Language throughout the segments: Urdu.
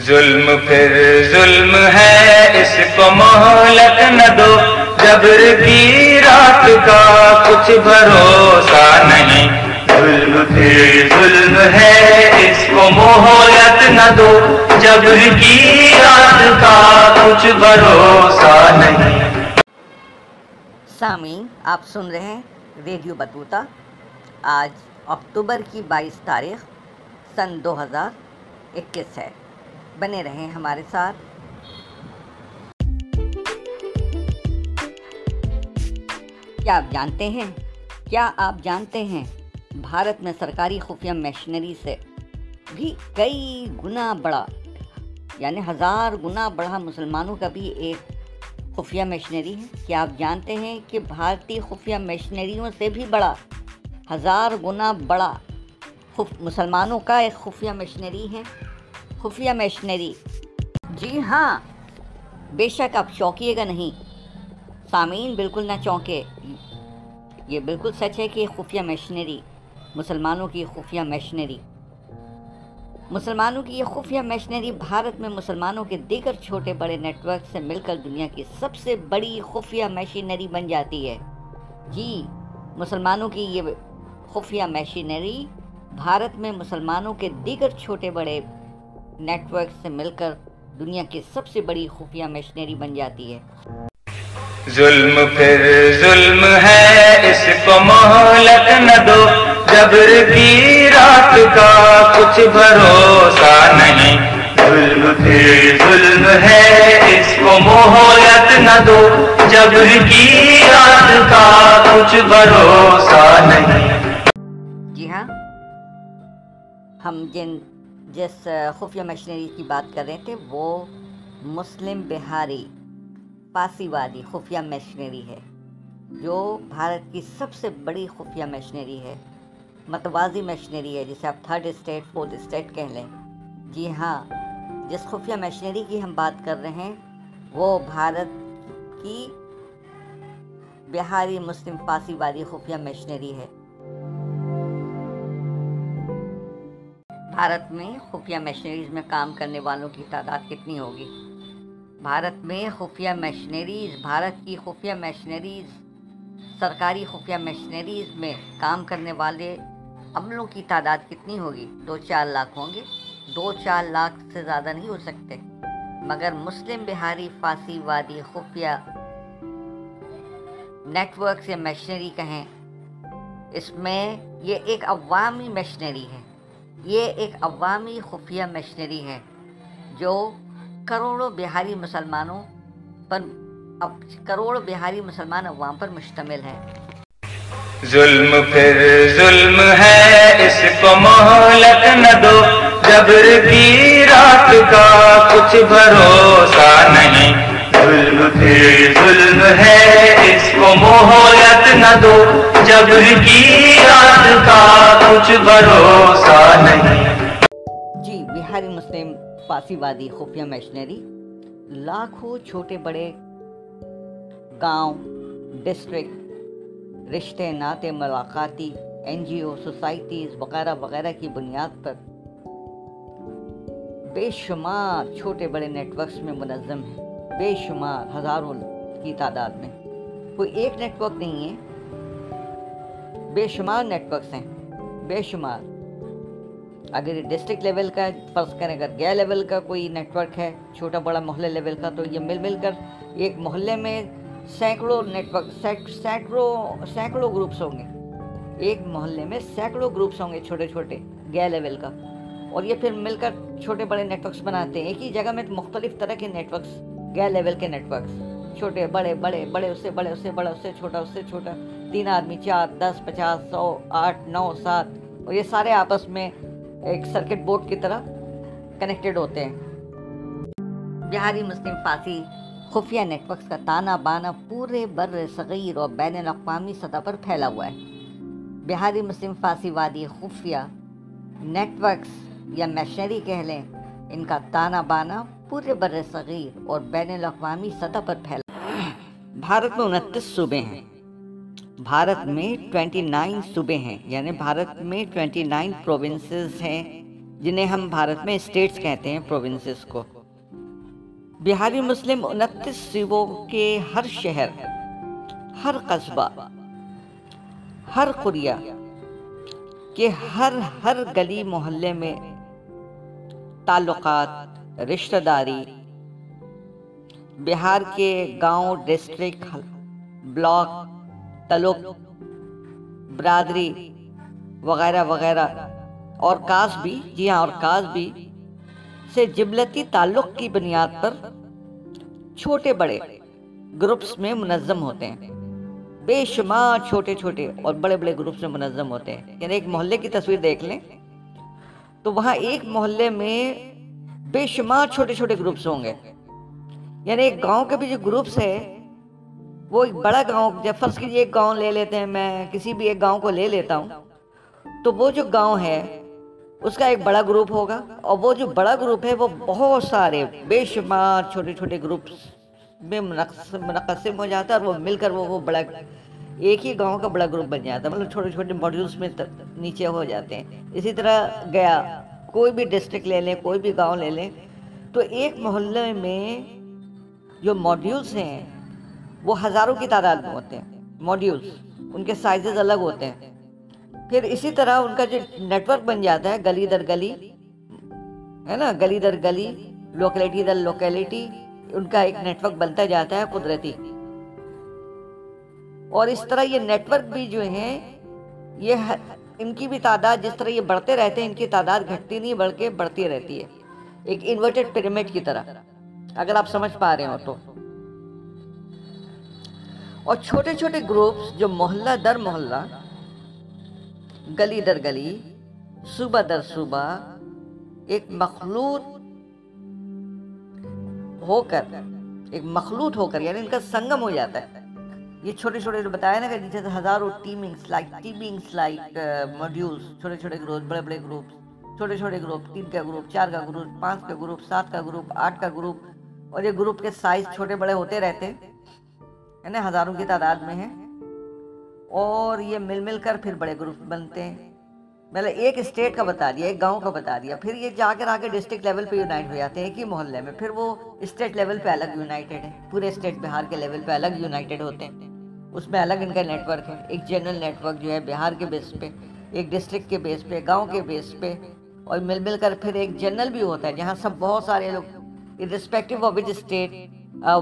ظلم پھر ظلم ہے، اس کو مہلت نہ دو۔ جبر کی رات کا کچھ بھروسہ نہیں۔ ظلم پھر ظلم ہے، اس کو مہلت نہ دو۔ جبر کی رات کا کچھ بھروسہ نہیں۔ سامعین آپ سن رہے ہیں ریڈیو بطوطہ۔ آج اکتوبر کی بائیس تاریخ، سن دو ہزار اکیس ہے۔ بنے رہیں ہمارے ساتھ۔ کیا آپ جانتے ہیں؟ کیا آپ جانتے ہیں؟ بھارت میں سرکاری خفیہ مشنری سے بھی کئی گنا بڑا یعنی ہزار گنا بڑا مسلمانوں کا بھی ایک خفیہ مشنری ہے۔ کیا آپ جانتے ہیں کہ بھارتی خفیہ مشنریوں سے بھی بڑا، ہزار گنا بڑا مسلمانوں کا ایک خفیہ مشنری ہے؟ خفیہ مشنری جی ہاں بے شک آپ چونکیے گا نہیں۔ سامعین بالکل نہ چونکے۔ یہ بالکل سچ ہے کہ خفیہ مشنری مسلمانوں کی خفیہ مشنری مسلمانوں کی یہ خفیہ مشنری بھارت میں مسلمانوں کے دیگر چھوٹے بڑے نیٹ ورک سے مل کر دنیا کی سب سے بڑی خفیہ مشینری بن جاتی ہے۔ جی مسلمانوں کی یہ خفیہ مشینری بھارت میں مسلمانوں کے دیگر چھوٹے بڑے نیٹ ورک سے مل کر دنیا کی سب سے بڑی خفیہ مشنری بن جاتی ہے۔ ظلم پھر ظلم ہے اس کو مہلت نہ دو۔ جبر کی رات کا کچھ بھروسہ نہیں۔ ظلم پھر ظلم ہے اس کو مہلت نہ دو۔ جبر کی رات کا کچھ بھروسہ نہیں۔ جی ہاں ہم جن جس خفیہ مشنری کی بات کر رہے تھے، وہ مسلم بہاری پاسی وادی خفیہ مشنری ہے، جو بھارت کی سب سے بڑی خفیہ مشنری ہے، متوازی مشنری ہے، جسے آپ تھرڈ اسٹیٹ، فورتھ اسٹیٹ کہہ لیں۔ جی ہاں جس خفیہ مشنری کی ہم بات کر رہے ہیں، وہ بھارت کی بہاری مسلم پاسی وادی خفیہ مشنری ہے۔ بھارت میں خفیہ مشنریز میں کام کرنے والوں کی تعداد کتنی ہوگی؟ بھارت میں خفیہ مشنریز بھارت کی خفیہ مشنریز سرکاری خفیہ مشنریز میں کام کرنے والے عملوں کی تعداد کتنی ہوگی؟ دو چار لاکھ ہوں گے۔ دو چار لاکھ سے زیادہ نہیں ہو سکتے۔ مگر مسلم بہاری فاسی وادی خفیہ نیٹ ورک سے مشنری کہیں، اس میں یہ ایک عوامی مشنری ہے۔ یہ ایک عوامی خفیہ مشنری ہے جو کروڑوں بہاری مسلمانوں پر کروڑ بہاری مسلمان عوام پر مشتمل ہے ظلم پھر ظلم ہے، اس کو مہلت نہ دو۔ جبر کی رات کا کچھ بھروسہ نہیں۔ ظلم پھر ظلم ہے، اس کو مہلت نہ دو۔ جبر کی رات کا کچھ بھروسہ نہیں۔ جی بہاری مسلم پاسی وادی خفیہ مشنری لاکھوں چھوٹے بڑے گاؤں، ڈسٹرکٹ، رشتے ناطے ملاقاتی این جی او سوسائٹیز وغیرہ وغیرہ کی بنیاد پر بے شمار چھوٹے بڑے نیٹ ورکس میں منظم ہیں۔ بے شمار ہزاروں کی تعداد میں۔ کوئی ایک نیٹ ورک نہیں ہے۔ بے شمار نیٹ ورکس ہیں۔ بے شمار۔ اگر ڈسٹرکٹ لیول کا فرض کریں اگر گیا لیول کا کوئی نیٹ ورک ہے، چھوٹا بڑا محلے لیول کا، تو یہ مل مل کر ایک محلے میں سینکڑوں نیٹ ورک سینکڑوں سینکڑوں گروپس ہوں گے۔ ایک محلے میں سینکڑوں گروپس ہوں گے چھوٹے چھوٹے گیا لیول کا۔ اور یہ پھر مل کر چھوٹے بڑے نیٹ ورکس بناتے ہیں۔ ایک ہی جگہ میں مختلف طرح کے نیٹ ورکس گیا لیول کے نیٹ ورکس چھوٹے، بڑے بڑے بڑے، اس سے بڑے، اس سے بڑا، اس سے چھوٹا، اس سے چھوٹا. تین آدمی، چار، دس، پچاس، سو، آٹھ، نو، سات. اور یہ سارے آپس میں ایک سرکٹ بورڈ کی طرح کنیکٹڈ ہوتے ہیں. بہاری مسلم فارسی خفیہ نیٹ ورکس کا تانا بانا پورے بر صغیر اور بین الاقوامی سطح پر پھیلا ہوا ہے. بہاری مسلم فارسی وادی خفیہ نیٹ ورکس یا میشنری کہہ لیں، ان کا تانا بانا پورے بر صغیر اور بین الاقوامی سطح پر پھیلا۔ بھارت میں انتیس صوبے ہیں۔ بھارت میں ٹوینٹی نائن صوبے ہیں یعنی بھارت میں ٹوینٹی نائن پروونسز ہیں، جنہیں ہم بھارت میں اسٹیٹس کہتے ہیں پروونسز کو۔ بہاری مسلم انتیس صوبوں کے ہر شہر، ہر قصبہ، ہر قریہ کے ہر ہر گلی محلے میں تعلقات رشتہ داری، بہار کے گاؤں ڈسٹرکٹ، بلاک تلق برادری وغیرہ وغیرہ اور کاس بھی جی ہاں اور کاس بھی، سے جبلتی تعلق کی بنیاد پر چھوٹے بڑے گروپس میں منظم ہوتے ہیں۔ بے شمار چھوٹے چھوٹے اور بڑے بڑے گروپس میں منظم ہوتے ہیں۔ یعنی ایک محلے کی تصویر دیکھ لیں تو وہاں ایک محلے میں بے شمار چھوٹے چھوٹے گروپس ہوں گے۔ یعنی ایک گاؤں کے بھی جو گروپس ہے وہ ایک بڑا گاؤں، جب فرض کیجیے ایک گاؤں لے لیتے ہیں، میں کسی بھی ایک گاؤں کو لے لیتا ہوں، تو وہ جو گاؤں ہے، اس کا ایک بڑا گروپ ہوگا۔ اور وہ جو بڑا گروپ ہے، وہ بہت سارے بے شمار چھوٹے چھوٹے گروپس میں منقسم ہو جاتا ہے، اور وہ مل کر وہ وہ بڑا ایک ہی گاؤں کا بڑا گروپ بن جاتا ہے۔ مطلب چھوٹے چھوٹے ماڈیولس میں نیچے ہو جاتے ہیں۔ اسی طرح گیا۔ کوئی بھی ڈسٹرکٹ لے لیں، کوئی بھی گاؤں لے لیں، تو ایک محلے میں جو ماڈیولس ہیں، وہ ہزاروں کی تعداد میں ہوتے ہیں ماڈیولس ان کے سائزز الگ ہوتے ہیں۔ پھر اسی طرح ان کا جو نیٹ ورک بن جاتا ہے، گلی در گلی، ہے نا، گلی در گلی لوکیلٹی در لوکیلٹی ان کا ایک نیٹ ورک بنتا جاتا ہے قدرتی۔ اور اس طرح یہ نیٹ ورک بھی جو ہیں، یہ ان کی بھی تعداد جس طرح یہ بڑھتے رہتے ہیں، ان کی تعداد گھٹتی نہیں، بلکہ بڑھتی رہتی ہے۔ ایک انورٹڈ پیرامڈ کی طرح۔ اگر آپ سمجھ پا رہے ہو تو۔ اور چھوٹے چھوٹے گروپس جو محلہ در محلہ، گلی در گلی، صوبہ در صوبہ، ایک مخلوط ہو کر، ایک مخلوط ہو کر یعنی ان کا سنگم ہو جاتا ہے۔ یہ چھوٹے چھوٹے جو بتایا نا کہ جیسے ہزاروں teamings like teamings like modules چھوٹے چھوٹے گروپ بڑے بڑے گروپ چھوٹے چھوٹے گروپ تین کا گروپ چار کا گروپ پانچ کا گروپ سات کا گروپ آٹھ کا گروپ اور یہ گروپ کے سائز چھوٹے بڑے ہوتے رہتے ہیں نا ہزاروں کی تعداد میں ہیں۔ اور یہ مل مل کر پھر بڑے گروپ بنتے ہیں۔ مطلب ایک اسٹیٹ کا بتا دیا، ایک گاؤں کا بتا دیا، پھر یہ جا کر آگے ڈسٹرکٹ لیول پہ یونائٹ ہو جاتے ہیں ایک ہی محلے میں، پھر وہ اسٹیٹ لیول پہ الگ یونائٹیڈ ہے پورے اسٹیٹ بہار کے لیول پہ الگ یونائٹیڈ ہوتے ہیں۔ اس میں الگ ان کا نیٹ ورک ہے۔ ایک جنرل نیٹ ورک جو ہے بہار کے بیس پہ، ایک ڈسٹرکٹ کے بیس پہ، گاؤں کے بیس پہ۔ اور مل مل کر پھر ایک جنرل بھی ہوتا ہے، جہاں سب بہت سارے لوگ irrespective of which state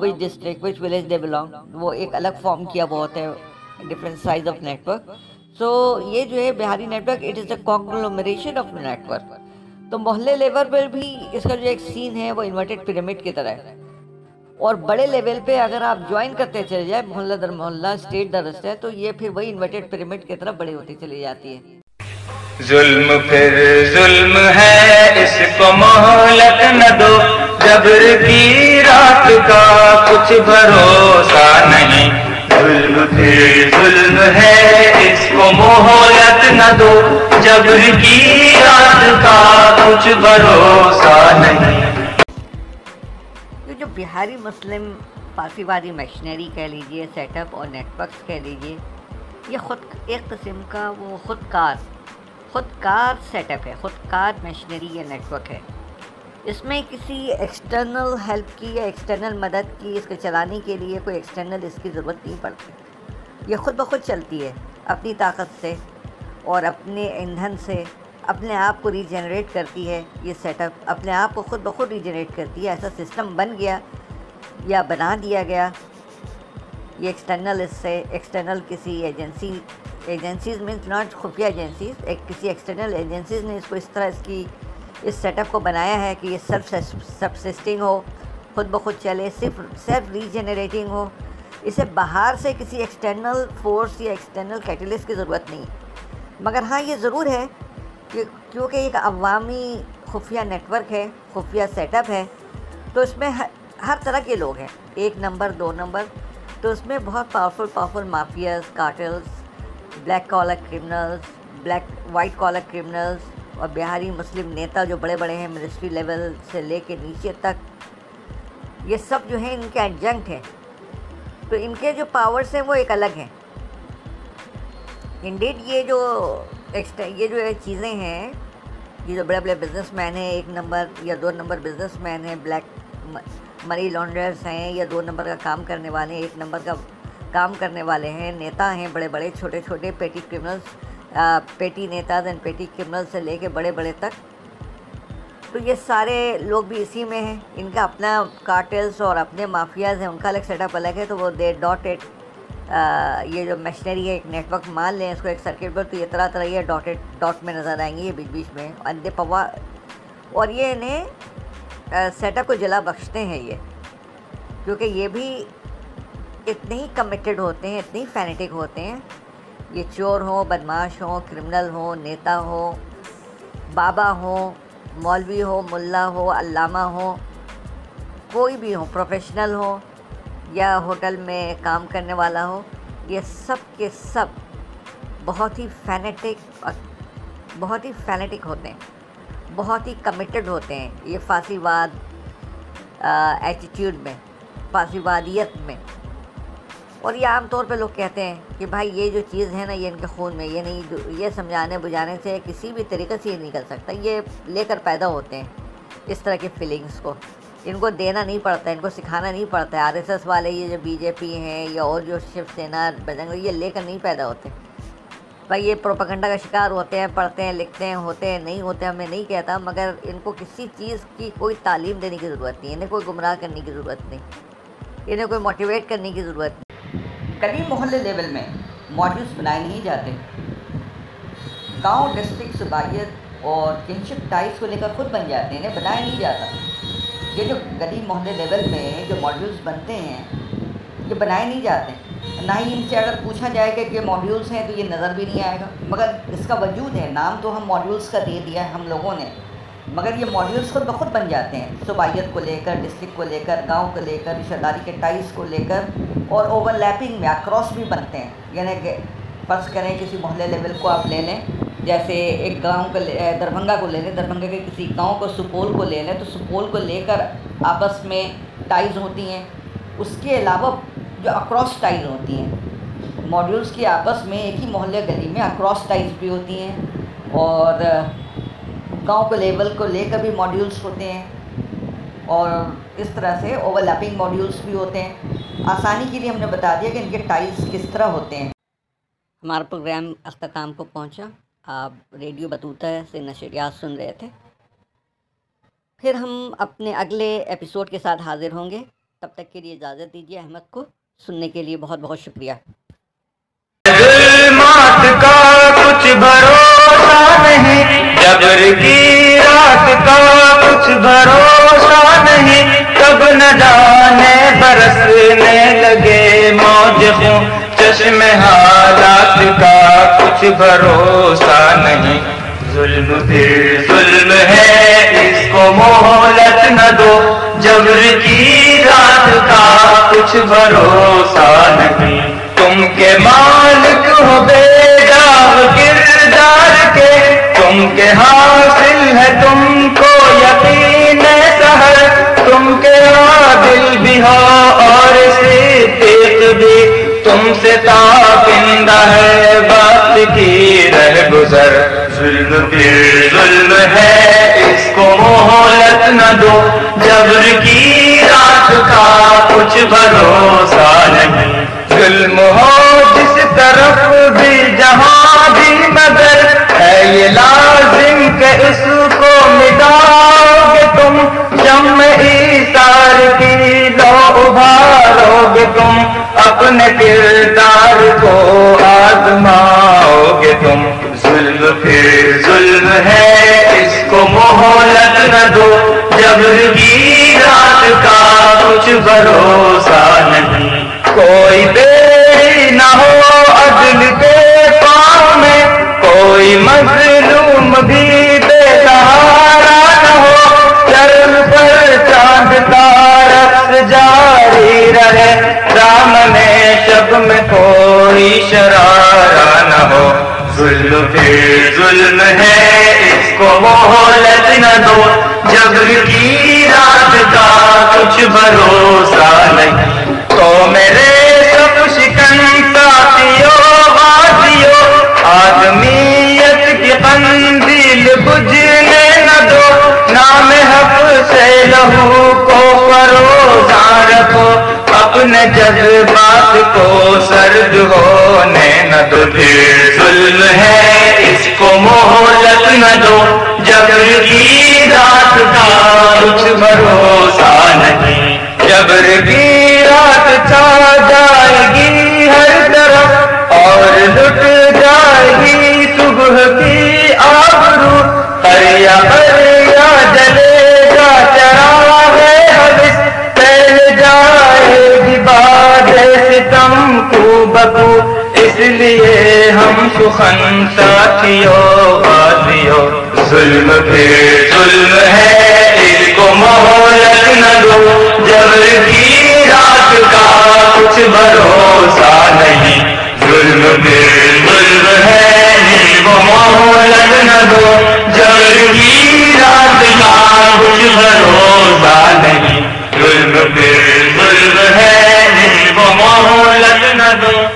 which district which village they belong وہ ایک الگ فارم کیا ہوا ہوتا ہے different size of network so یہ جو ہے Bihari network it is a conglomeration of network تو محلے لیول پر بھی اس کا جو ایک سین ہے، وہ انورٹیڈ پیرامڈ کی طرح ہے۔ اور بڑے لیول پہ اگر آپ جوائن کرتے چلے جائیں، محلہ در محلہ اسٹیٹ در ہے تو یہ پھر وہی انورٹیڈ پیرامڈ کی طرف بڑی ہوتی چلی جاتی ہے۔ ظلم پھر ظلم ہے، اس کو مہلت نہ دو۔ جبر کی رات کا کچھ بھروسہ نہیں، ظلم پھر ظلم ہے، اس کو مہلت نہ دو۔ جبر کی رات کا کچھ بھروسہ نہیں بہاری مسلم پاسی وادی مشنری کہہ لیجیے سیٹ اپ اور نیٹ ورکس کہہ لیجیے، یہ خود ایک قسم کا وہ خود کار خود کار سیٹ اپ ہے، خود کار مشنری یا نیٹ ورک ہے۔ اس میں کسی ایکسٹرنل ہیلپ کی یا ایکسٹرنل مدد کی، اس کو چلانے کے لیے کوئی ایکسٹرنل اس کی ضرورت نہیں پڑتی۔ یہ خود بخود چلتی ہے، اپنی طاقت سے اور اپنے ایندھن سے۔ اپنے آپ کو ریجنریٹ کرتی ہے، یہ سیٹ اپ اپنے آپ کو خود بخود ریجنریٹ کرتی ہے، ایسا سسٹم بن گیا یا بنا دیا گیا۔ یہ ایکسٹرنل اس سے ایکسٹرنل کسی ایجنسی ایجنسیز مینس ناٹ خفیہ ایجنسیز ایک کسی ایکسٹرنل ایجنسیز نے اس کو اس طرح اس کی، اس سیٹ اپ کو بنایا ہے کہ یہ سیلف سبسسٹنگ ہو، خود بخود چلے، صرف سیلف ریجنریٹنگ ہو۔ اسے باہر سے کسی ایکسٹرنل فورس یا ایکسٹرنل کیٹلسٹ کی ضرورت نہیں۔ مگر ہاں یہ ضرور ہے کیونکہ ایک عوامی خفیہ نیٹ ورک ہے، خفیہ سیٹ اپ ہے، تو اس میں ہر طرح کے لوگ ہیں۔ ایک نمبر، دو نمبر۔ تو اس میں بہت powerful powerful mafias cartels black collar criminals black white collar criminals اور بہاری مسلم نیتا جو بڑے بڑے ہیں منسٹری لیول سے لے کے نیچے تک۔ یہ سب جو ہیں، ان کے ایڈجنکٹ ہیں۔ تو ان کے جو پاورس ہیں، وہ ایک الگ ہیں۔ انڈیڈ یہ جو یہ جو چیزیں ہیں، یہ جو بڑے بڑے بزنس مین ہیں، ایک نمبر یا دو نمبر بزنس مین ہیں بلیک منی لانڈرس ہیں یا دو نمبر کا کام کرنے والے ہیں، ایک نمبر کا کام کرنے والے ہیں، نیتا ہیں، بڑے بڑے، چھوٹے چھوٹے پیٹی کرمنلس پیٹی نیتاز اینڈ پیٹی کرمنل سے لے کے بڑے بڑے تک۔ تو یہ سارے لوگ بھی اسی میں ہیں۔ ان کا اپنا کارٹلس اور اپنے مافیاز ہیں، ان کا الگ سیٹ اپ الگ ہے، تو وہ دے ڈاٹ ایٹ یہ جو مشنری ہے، ایک نیٹ ورک مان لیں اس کو ایک سرکٹ پر تو یہ طرح طرح یہ ڈاٹ ایٹ ڈاٹ میں نظر آئیں گے، یہ بیچ بیچ میں۔ اندے پوا، اور یہ انہیں سیٹ اپ کو جلا بخشتے ہیں یہ۔ کیونکہ یہ بھی اتنے ہی کمیٹڈ ہوتے ہیں اتنے ہی فینیٹک ہوتے ہیں۔ یہ چور ہوں بدماش ہوں کرمنل ہوں، نیتا ہو بابا ہوں، مولوی ہو ملا ہو علامہ ہو کوئی بھی ہو پروفیشنل ہو یا ہوٹل میں کام کرنے والا ہو، یہ سب کے سب بہت ہی فینیٹک بہت ہی فینیٹک ہوتے ہیں۔ بہت ہی کمیٹڈ ہوتے ہیں یہ فاسی واد ایٹیٹیوڈ میں فاسی وادیت میں۔ اور یہ عام طور پہ لوگ کہتے ہیں کہ بھائی یہ جو چیز ہے نا، یہ ان کے خون میں، یہ نہیں، یہ سمجھانے بجھانے سے کسی بھی طریقے سے یہ نکل سکتا، یہ لے کر پیدا ہوتے ہیں اس طرح کی فیلنگس کو۔ ان کو دینا نہیں پڑتا ہے ان کو سکھانا نہیں پڑتا۔ ہے آر ایس ایس والے یہ جو بی جے پی ہیں یا اور جو شیو سینا بجنگ یہ لے کر نہیں پیدا ہوتے۔ بھائی یہ پروپگنڈا کا شکار ہوتے ہیں، پڑھتے ہیں، لکھتے ہیں، ہوتے ہیں، نہیں ہوتے ہیں ہمیں نہیں کہتا۔ مگر ان کو کسی چیز کی کوئی تعلیم دینے کی ضرورت نہیں، انہیں کوئی گمراہ کرنے کی ضرورت نہیں، انہیں کوئی موٹیویٹ کرنے کی ضرورت نہیں۔ کبھی محلے لیول میں ماڈلس بنائے نہیں جاتے۔ گاؤں ڈسٹرکٹ صبائیت اور کنشپ ٹائز کو لے کر خود بن جاتے ہیں، انہیں بنایا نہیں جاتا۔ یہ جو گلی محلے لیول میں جو ماڈیولس بنتے ہیں، یہ بنائے نہیں جاتے۔ نہ ہی ان سے اگر پوچھا جائے کہ یہ ماڈیولس ہیں تو یہ نظر بھی نہیں آئے گا۔ مگر اس کا وجود ہے، نام تو ہم ماڈیولس کا دے دیا ہے ہم لوگوں نے۔ مگر یہ ماڈیولس خود بخود بن جاتے ہیں۔ صوبائیت کو لے کر ڈسٹرکٹ کو لے کر، گاؤں کو لے کر رشتہ داری کے ٹائز کو لے کر اور اوور لیپنگ میں اکراس بھی بنتے ہیں۔ یعنی کہ فرض کریں کسی محلے لیول کو آپ لے لیں۔ جیسے ایک گاؤں کو دربھنگا کو لے لیں دربھنگا کے کسی گاؤں کو سپول کو لے لیں، تو سپول کو لے کر آپس میں ٹائز ہوتی ہیں۔ اس کے علاوہ جو اکراس ٹائز ہوتی ہیں ماڈیولس کی آپس میں ایک ہی محلے گلی میں اکراس ٹائز بھی ہوتی ہیں۔ اور گاؤں کے لیول کو لے کر بھی ماڈیولس ہوتے ہیں۔ اور اس طرح سے اوور لیپنگ ماڈیولس بھی ہوتے ہیں۔ آسانی کے لیے ہم نے بتا دیا کہ ان کے ٹائلس کس طرح ہوتے ہیں۔ ہمارا پروگرام اختتام کو پہنچا۔ آپ ریڈیو بتوتا سے نشریات سن رہے تھے۔ پھر ہم اپنے اگلے ایپیسوڈ کے ساتھ حاضر ہوں گے۔ تب تک کے لیے اجازت دیجیے احمد کو۔ سننے کے لیے بہت بہت شکریہ۔ کا کچھ بھروسہ نہیں، جبر کی رات کا کچھ بھروسہ نہیں۔ کب نہ جانے برسنے لگے موج خوں چشم حالات کچھ بھروسہ نہیں۔ ظلم پھر ظلم ہے، اس کو مہلت نہ دو۔ جبر کی رات کا کچھ بھروسہ نہیں۔ تم کے مالک ہو بے جاو کردار کے۔ تم کے حاصل ہے تم کو یقین سہر۔ تم کے عادل بھی ہو اور صدیق بھی۔ تم سے تاپندہ ہے رہ گزر ظلم پھر ظلم ہے، اس کو مہلت نہ دو۔ جبر کی رات کا کچھ بھروسہ نہیں۔ ظلم ہو جس طرف بھی، جہاں بھی مگر ہے، یہ لازم کہ اس کو مٹاؤ گے تم۔ جم ایسار کی لو، ابھارو گے تم۔ اپنے کردار کو آزماؤ گے تم۔ ظلم پھر ظلم ہے، اس کو مہلت نہ دو۔ جبر کی رات کا کچھ بھروسہ نہیں۔ کوئی دیر نہ ہو عدل کے پاؤں میں، کوئی مظلوم بھی بے سہارا نہ ہو۔ چرم پر چاند تارس جاری رہے۔ رام میں شب میں کوئی شرارہ نہ ہو۔ ظلم پھر ظلم ہے، اس کو مہلت نہ دو۔ جب کی رات کا کچھ بھروسہ نہیں، تو میرے سب شکن ساتھیو باتیوں آدمیت کی قندیل بجھنے نہ دو۔ نام حق سے لہو کو فروزہ رکھو، اپنے جذبات کو سرد ہونے نہ دو۔ پھر ظلم ہے، اس کو مہلت نہ دو۔ جبر کی رات کا کچھ بھروسہ نہیں جبر کی رات چھا جائے گی ہر طرف اور لٹ جائے گی صبح کی آبرو۔ ہریا ہریا جلے گا چرا ہے حوث پھیل جائے گی باد ستم کو بکو۔ لیے ہم سخن ساتھیوں بازیوں ظلم پھر ظلم ہے اس کو مہلت نہ دو۔ جبر کی رات کا کچھ بھروسہ نہیں، ظلم پھر ظلم ہے اس کو مہلت نہ دو۔ جبر کی رات کا کچھ بھروسہ نہیں، ظلم پھر ظلم ہے اس کو مہلت نہ دو۔